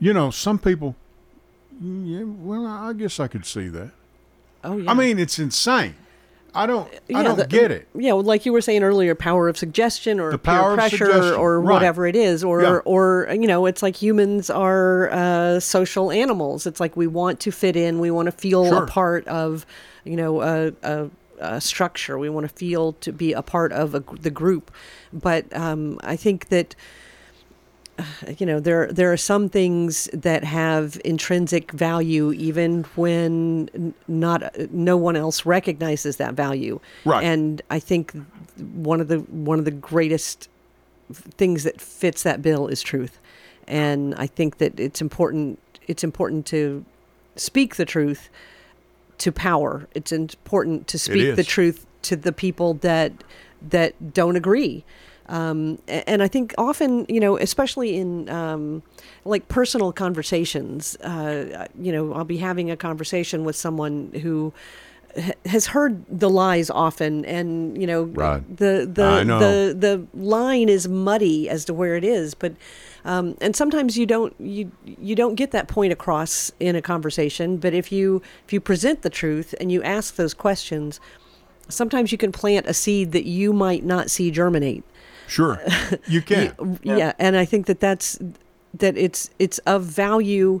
you know, some people. "Mm, Yeah, well, I guess I could see that. oh yeah. I mean, it's insane. I don't. I don't the- get it. Yeah, well, like you were saying earlier, power of suggestion or The peer power of pressure or right. whatever it is, or Yeah. or you know, it's like humans are uh, social animals. It's like we want to fit in, we want to feel Sure. a part of, you know, a, a, a structure. We want to feel to be a part of a, the group. But um, I think that you know there there are some things that have intrinsic value even when not no one else recognizes that value Right. and i think one of the one of the greatest things that fits that bill is truth and i think that it's important it's important to speak the truth to power it's important to speak the truth to the people that that don't agree um, and I think often, you know, especially in um, like personal conversations, uh, you know, I'll be having a conversation with someone who has heard the lies often, and you know, Right. the the the the line is muddy as to where it is, but. Um, and sometimes you don't you you don't get that point across in a conversation. But if you if you present the truth and you ask those questions, sometimes you can plant a seed that you might not see germinate. Sure, *laughs* you can. Yeah. and I think that that's that it's it's of value.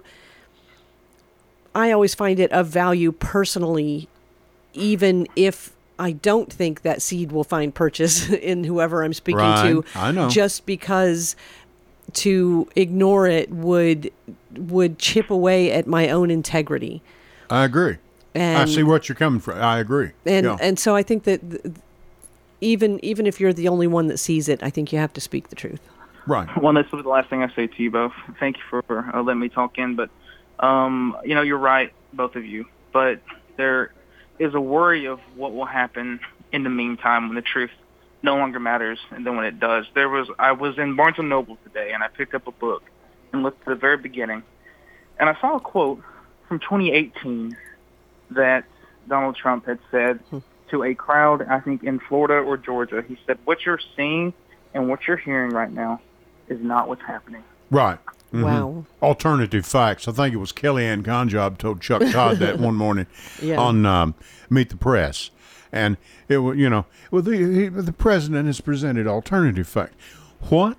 I always find it of value personally, even if I don't think that seed will find purchase *laughs* in whoever I'm speaking to. I know. Just because to ignore it would would chip away at my own integrity. I agree. I see what you're coming from. I agree. and Yeah. and so I think that th- even even if you're the only one that sees it, I think you have to speak the truth. right. Well, this will be the last thing I say to you both. Thank you for uh, letting me talk in. But, um, you know, you're right, both of you. But there is a worry of what will happen in the meantime when the truth no longer matters, and then when it does. There was I was in Barnes and Noble today, and I picked up a book and looked at the very beginning, and I saw a quote from 2018 that Donald Trump had said to a crowd, I think in Florida or Georgia. He said, "What you're seeing and what you're hearing right now is not what's happening." Right. Wow. Alternative facts. I think it was Kellyanne Conjob told Chuck Todd that *laughs* one morning Yeah. on um, Meet the Press, and it you know well the he, the president has presented alternative facts. What?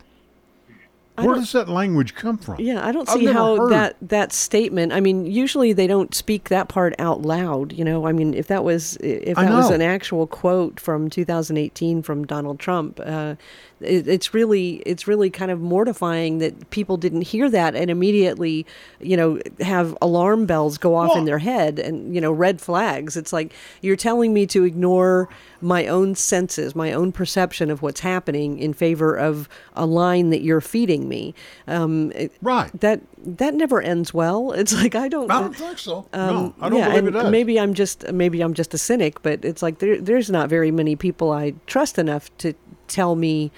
Where does that language come from? Yeah, I don't see how heard- that that statement. I mean, usually they don't speak that part out loud. You know, I mean, if that was if that was an actual quote from 2018 from Donald Trump, uh, it, it's really it's really kind of mortifying that people didn't hear that and immediately, you know, have alarm bells go off in their head and you know red flags. It's like you're telling me to ignore my own senses, my own perception of what's happening in favor of a line that you're feeding me. Um, it- Right. that that never ends well. *laughs* It's like I don't. I don't think so. um, no, I don't yeah, believe it does. maybe I'm just maybe I'm just a cynic, but it's like there, there's not very many people I trust enough to tell me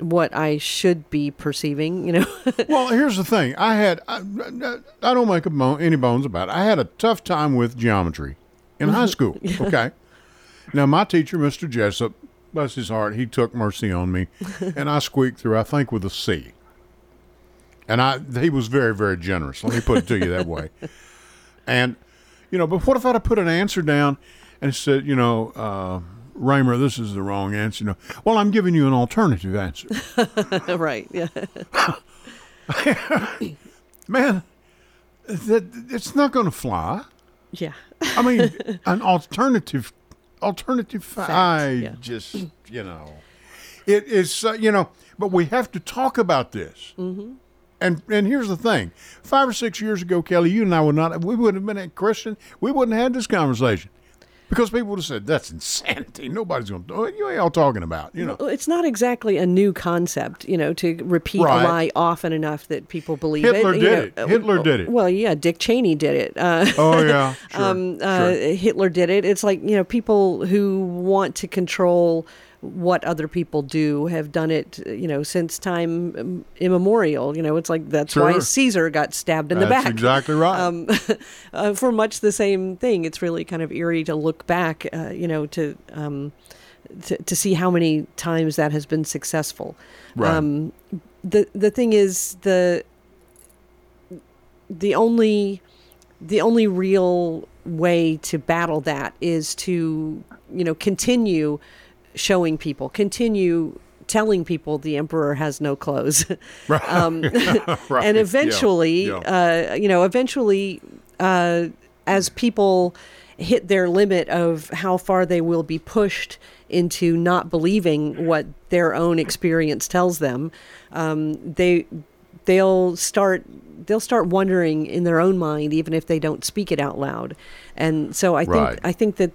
what I should be perceiving. You know. *laughs* Well, here's the thing. I had I, I don't make bone, any bones about it. I had a tough time with geometry in high school. *laughs* Okay. Now my teacher, Mr. Jessup, bless his heart, he took mercy on me, and I squeaked through. I think with a C. And I he was very very generous. Let me put it to you that way. And you know, but what if I'd have put an answer down and said, you know, uh, Raymer, this is the wrong answer. No. Well, I'm giving you an alternative answer. *laughs* right. Yeah. *laughs* Man, that it's not going to fly. Yeah. I mean, an alternative, alternative. Fact, I yeah. just, you know, it is, uh, you know, but we have to talk about this. Mm-hmm. And and here's the thing: five or six years ago, Kelly, you and I would not, we wouldn't have been a Christian. We wouldn't have had this conversation because people would have said that's insanity. Nobody's going to. What are you all talking about? You know. It's not exactly a new concept, you know, to repeat Right. a lie often enough that people believe Hitler it. you did know. it. Hitler did it. Well, yeah, Dick Cheney did it. Uh, Oh yeah. *laughs* Sure, um, uh, sure. Hitler did it. It's like you know people who want to control what other people do have done it. You know since time um, immemorial. You know it's like that's why Caesar got stabbed in the back. exactly right. Um, *laughs* uh, for much the same thing. It's really kind of eerie to look back. Uh, you know to. Um, to, to see how many times that has been successful. Right. Um, the the thing is the the only the only real way to battle that is to you know continue showing people continue telling people the emperor has no clothes. *laughs* Um, *laughs* Right. and eventually yeah. Uh, you know eventually uh, as people hit their limit of how far they will be pushed into not believing what their own experience tells them um, they they'll start they'll start wondering in their own mind even if they don't speak it out loud. And so i think i think that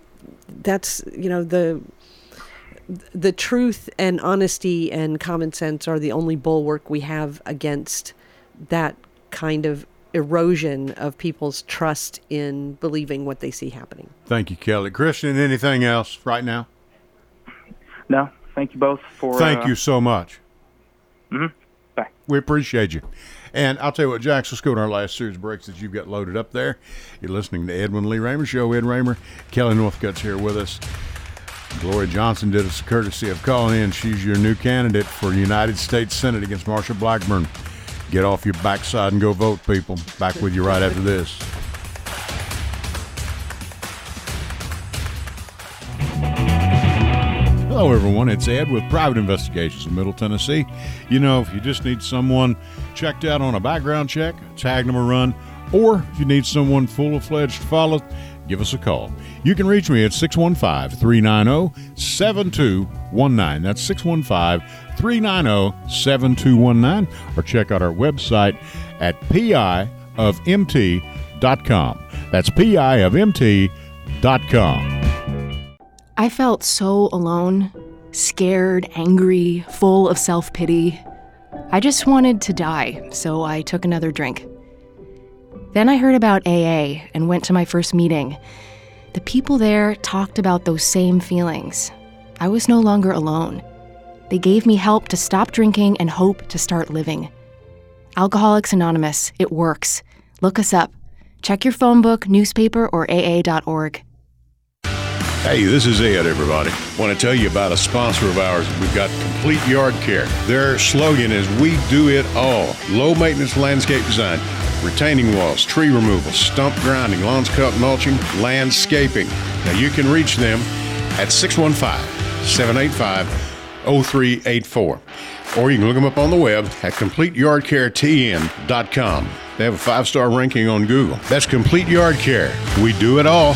that's you know the the truth and honesty and common sense are the only bulwark we have against that kind of erosion of people's trust in believing what they see happening Thank you, Kelly. Christian, anything else right now? No, thank you both for. Thank uh, you so much. Bye. We appreciate you. And I'll tell you what, Jax, let's go to our last series of breaks that you've got loaded up there. You're listening to Edwin Lee Raymer Show. Ed Raymer, Kelly Northcutt's here with us. Gloria Johnson did us the courtesy of calling in. She's your new candidate for United States Senate against Marsha Blackburn. Get off your backside and go vote, people. Back with you right after this. Hello, everyone. It's Ed with Private Investigations in Middle Tennessee. You know, if you just need someone checked out on a background check, tag them a run, or if you need someone full of fledged follow, give us a call. You can reach me at 615 390 7219. That's 615 390 7219. Or check out our website at piofmt.com. That's piofmt.com. I felt so alone, scared, angry, full of self pity. I just wanted to die, so I took another drink. Then I heard about AA and went to my first meeting. The people there talked about those same feelings. I was no longer alone. They gave me help to stop drinking and hope to start living. Alcoholics Anonymous, it works. Look us up. Check your phone book, newspaper, or AA.org. Hey, this is Ed, everybody. Want to tell you about a sponsor of ours. We've got Complete Yard Care. Their slogan is We Do It All. Low maintenance landscape design, retaining walls, tree removal, stump grinding, lawns cut, mulching, landscaping. Now you can reach them at 615 785 0384. Or you can look them up on the web at CompleteYardCareTN.com. They have a five star ranking on Google. That's Complete Yard Care. We do it all.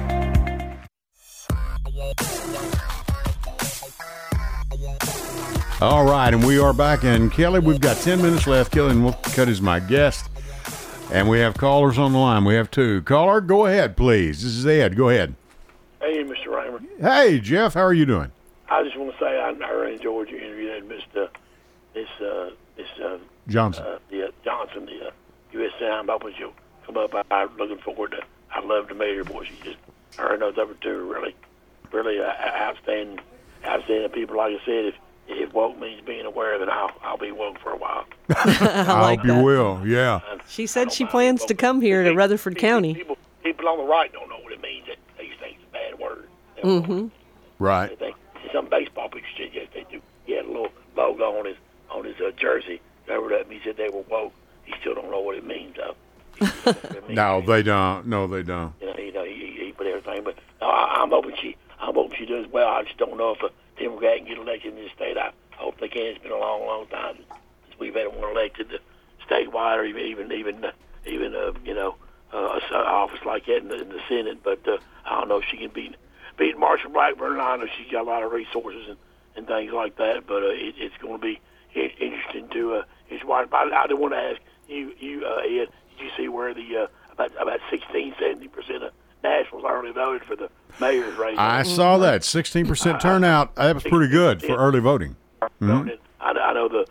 All right, and we are back. And Kelly, we've got 10 minutes left. Kelly and Wolfcut is my guest. And we have callers on the line. We have two. Caller, go ahead, please. This is Ed. Go ahead. Hey, Mr. Raymer. Hey, Jeff, how are you doing? I just want to say I, I really enjoyed your interview that Mr. This uh, this uh, Johnson. uh, the uh, Johnson, the uh, U.S. Sound. I was you come up. I, I'm looking forward to. I love the Mayor voice. You just I heard those other two are really really uh, outstanding, outstanding people. Like I said, if if woke means being aware, then I'll I'll be woke for a while. *laughs* *laughs* I I like hope you that. will. Yeah. She said she plans to come here to Rutherford County. People, people on the right don't know what it means. They just think it's a bad word. They don't know. They Right. think some baseball pitchers did yes they do. He had a little logo on his on his uh, jersey. Covered up. He said they were woke. He still don't know what it means though. He still don't know what it *laughs* means. No, they don't. No, they don't. You know, you know, he, he, he put everything. But no, I, I'm hoping she, I'm hoping she does well. I just don't know if a Democrat get elected in this state. I hope they can. It's been a long, long time since we've had one elected statewide or even, even, even, uh, even, uh, you know, uh, a a office like that in the, in the Senate. But uh, I don't know if she can beat beat Marshall Blackburn. I know she's got a lot of resources and, and things like that. But uh, it, it's going to be interesting to uh, just watch. But I, I do want to ask you, you uh, Ed, did you see where the uh, about about 16, 70 percent of Nashville's already voted for the mayor's race? I saw that 16% turnout. That was pretty good for early voting. voted. I, I know the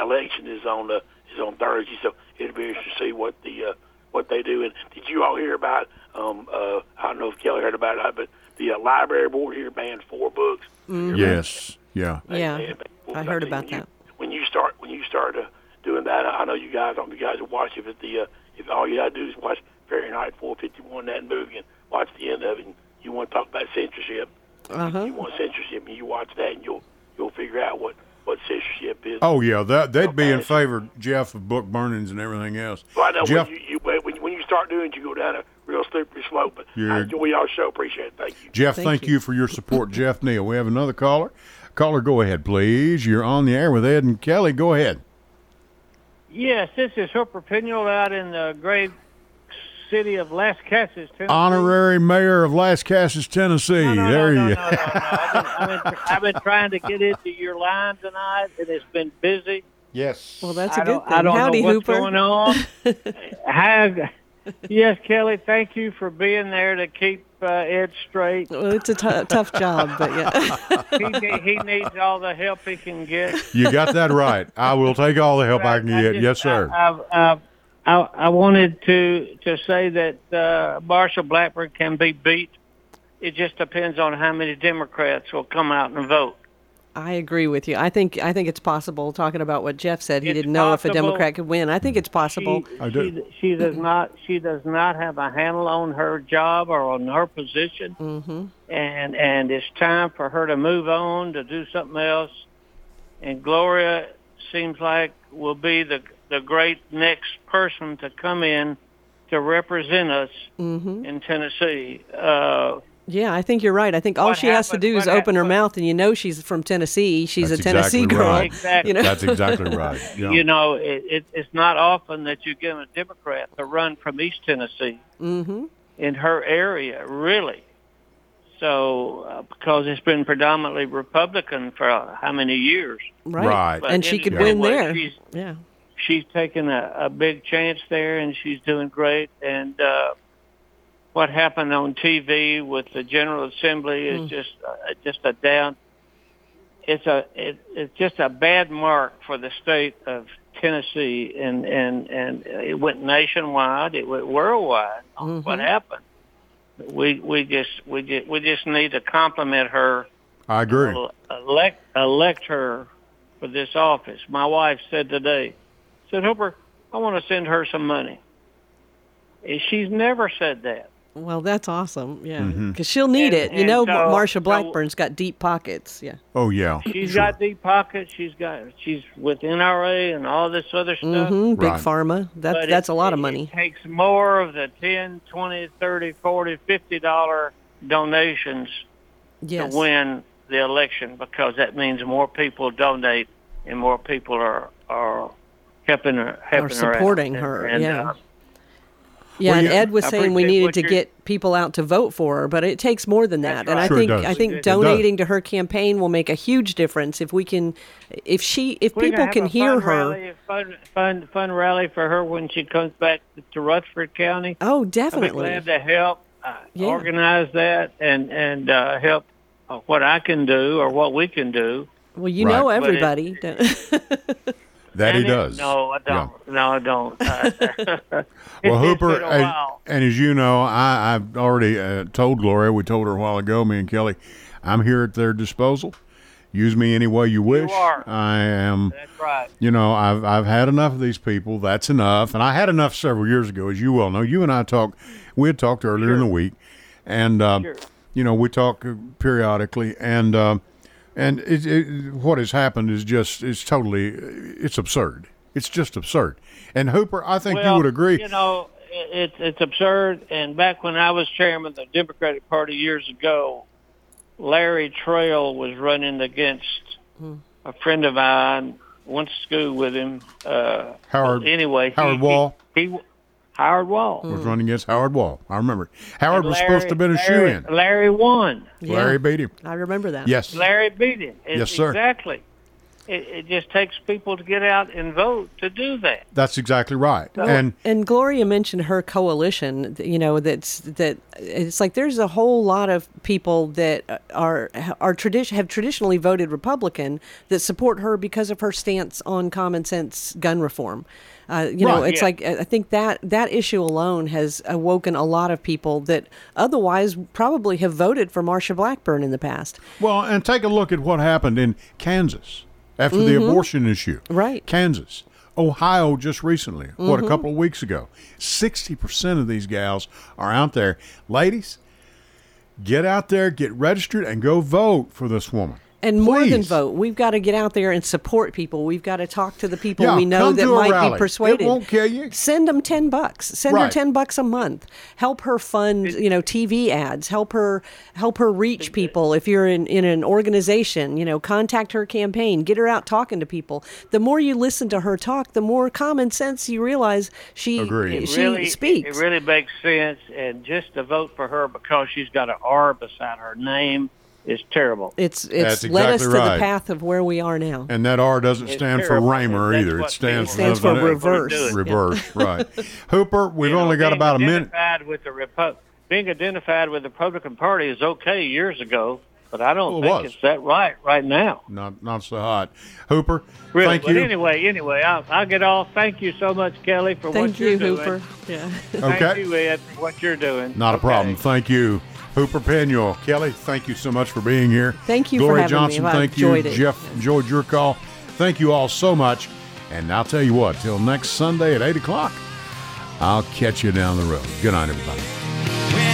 election is on the is on Thursday, so it'll be interesting to see what the uh, what they do. And did you all hear about? Um, uh, I don't know if Kelly heard about it, but the uh, library board here banned four books. Yes. Yeah. They- Yeah, they- they- I heard when about you- that. When you start when you start uh, doing that, I know you guys. I don't you guys will watch if it the uh, if all you gotta do is watch Fahrenheit 451 that movie and watch the end of it. And you want to talk about censorship? Uh-huh. You want censorship, and you watch that, and you'll you'll figure out what what censorship is. Oh yeah, that they'd be in favor, Jeff, of book burnings and everything else. Well, I know Jeff, when you, you when, when you start doing it, you go down a real slippery slope. But You're- I enjoy y'all show. Appreciate it. Thank you. Jeff, Thank thank, you. you. for your support, *laughs* Jeff Neal. We have another caller. Caller, go ahead, please. You're on the air with Ed and Kelly. Go ahead. Yes, this is Hooper Pinuel out in the great city of Las Casas, Tennessee. Honorary Mayor of Lascassas, Tennessee. No, no, there no, you no, no, no, no. I've, been, I've, been, I've been trying to get into your line tonight, and it's been busy. Yes. Well, that's a I good thing. I don't Howdy, know what's Hooper. going on. *laughs* Have, yes, Kelly, thank you for being there to keep uh, Ed straight. Well, it's a t- tough job, but yeah. *laughs* He, he needs all the help he can get. You got that right. I will take all the help I can get. just- yes, sir. I, I, I, I wanted to to say that uh, Marshall Blackburn can be beat. It just depends on how many Democrats will come out and vote. I agree with you. I think I think it's possible. Talking about what Jeff said, he It's didn't know if a. Democrat could win. I think it's possible. She, I do. she, she does not. She does not have a handle on her job or on her position, mm-hmm. and and it's time for her to move on to do something else. And Gloria seems like will be the the great next person to come in to represent us Mm-hmm. in Tennessee. Uh, Yeah, I think you're right. I think all What she has to do is what open her happened- mouth, and you know she's from Tennessee. She's That's a Tennessee exactly girl. right. Exactly. You know? That's exactly *laughs* right. Yeah. You know, it, it, it's not often that you get a Democrat to run from East Tennessee mm-hmm. in her area, really. So, uh, because it's been predominantly Republican for uh, how many years? Right. Right. But And she could anyway, win there. She's, Yeah. She's taken a, a big chance there, and she's doing great. And uh, what happened on TV with the General Assembly is just uh, just a down. It's a it, it's just a bad mark for the state of Tennessee, and and and it went nationwide. It went worldwide. on What happened? We we just we just we just need to compliment her I agree. elect elect her for this office. My wife said today, said Hooper, I want to send her some money. And she's never said that. Well, that's awesome. Yeah, because Mm-hmm. she'll need And- it. You know, so- Marsha so- Blackburn's got deep pockets. Yeah. Oh yeah. She's Sure. got deep pockets. She's got she's with NRA and all this other stuff. Mm-hmm. Big Right. pharma. That But that's it- a lot of money. It takes more of the ten, twenty, thirty, forty, fifty dollar donations Yes. to win the election because that means more people donate and more people are are helping her helping her out. supporting And- her, and, yeah. uh, Yeah, Well, and you- Ed was I saying we needed to get people out to vote for her, but it takes more than that. That's And I right. Sure it think does. I think It does. donating to her campaign will make a huge difference if we can, if she, if we're people have can a hear fun her. Rally, a fun, fun, fun rally for her when she comes back to Rutherford County. Oh, I'll be definitely. glad to help uh, Yeah. organize that and and uh, help uh, what I can do or what we can do. Well, you Right. know But it- everybody. *laughs* don't- That And he it- does. No, I don't. No, I don't. Uh, *laughs* *laughs* Well, Hooper, and, as you know, I, I've already uh, told Gloria. We told her a while ago. Me and Kelly, I'm here at their disposal. Use me any way you wish. are. I am. That's right. You know, I've I've had enough of these people. That's enough. And I had enough several years ago, as you well know. You and I talked. We had talked earlier in the week, and uh, Sure. you know we talk periodically, and uh, and it, it, what has happened is just it's totally it's absurd. It's just absurd. And Hooper, I think you would agree. You know, it- it's it's absurd. And back when I was chairman of the Democratic Party years ago, Larry Trail was running against a friend of mine. Went to school with him. Uh, Howard- Anyway, he- Howard Wall? He, he Howard Wall. was running against Howard Wall. I remember. Howard was supposed to have been a shoe in. Larry won. Yeah. Larry beat him. I remember that. Yes. Larry beat him. It- Yes, sir. Exactly. It, it just takes people to get out and vote to do that. That's exactly right. And And Gloria mentioned her coalition. You know, that's that. It's like there's a whole lot of people that are are tradition have traditionally voted Republican that support her because of her stance on common sense gun reform. Uh, you know, it's Yeah. like I think that that issue alone has awoken a lot of people that otherwise probably have voted for Marsha Blackburn in the past. well, and take a look at what happened in Kansas after the abortion issue. Mm-hmm. Right. Kansas. Ohio just recently, what, Mm-hmm. a couple of weeks ago. 60% of these gals are out there. Ladies, get out there, get registered, and go vote for this woman. And more than vote, we've got to get out there and support people. We've got to talk to the people Yeah, we know come that to a might rally. be It persuaded. won't kill you. Send them ten bucks. Send her ten bucks a month. Help her fund, you know, TV ads. Help her help her reach people. If you're in, in an organization, you know, contact her campaign. Get her out talking to people. The more you listen to her talk, the more common sense you realize she Agreed. she really, speaks. It really makes sense, and just to vote for her because she's got an R beside her name is terrible. it's That's it's led us to right. the path of where we are now. And that R doesn't It's stand for terrible. Raymer That's either. It what stands, it stands for nothing else. reverse. Reverse, right. *laughs* Hooper, we've You know, only got being about a minute. identified With the Repu- being identified with the Republican Party is okay years ago, but I don't Well, it think was. it's that right right now. Not not so hot. Hooper, Really. thank but you. anyway, anyway, I'll, I'll get off. Thank you so much, Kelly, for Thank what you're you, doing. Hooper. Yeah. Thank Okay. you, Ed, for what you're doing. Not a Okay. problem. Thank you. Hooper Penuel. Kelly, thank you so much for being here. Thank you for Gloria. Johnson, I've thank you. it. Jeff, enjoyed your call. Thank you all so much. And I'll tell you what, till next Sunday at 8 o'clock, I'll catch you down the road. Good night, everybody.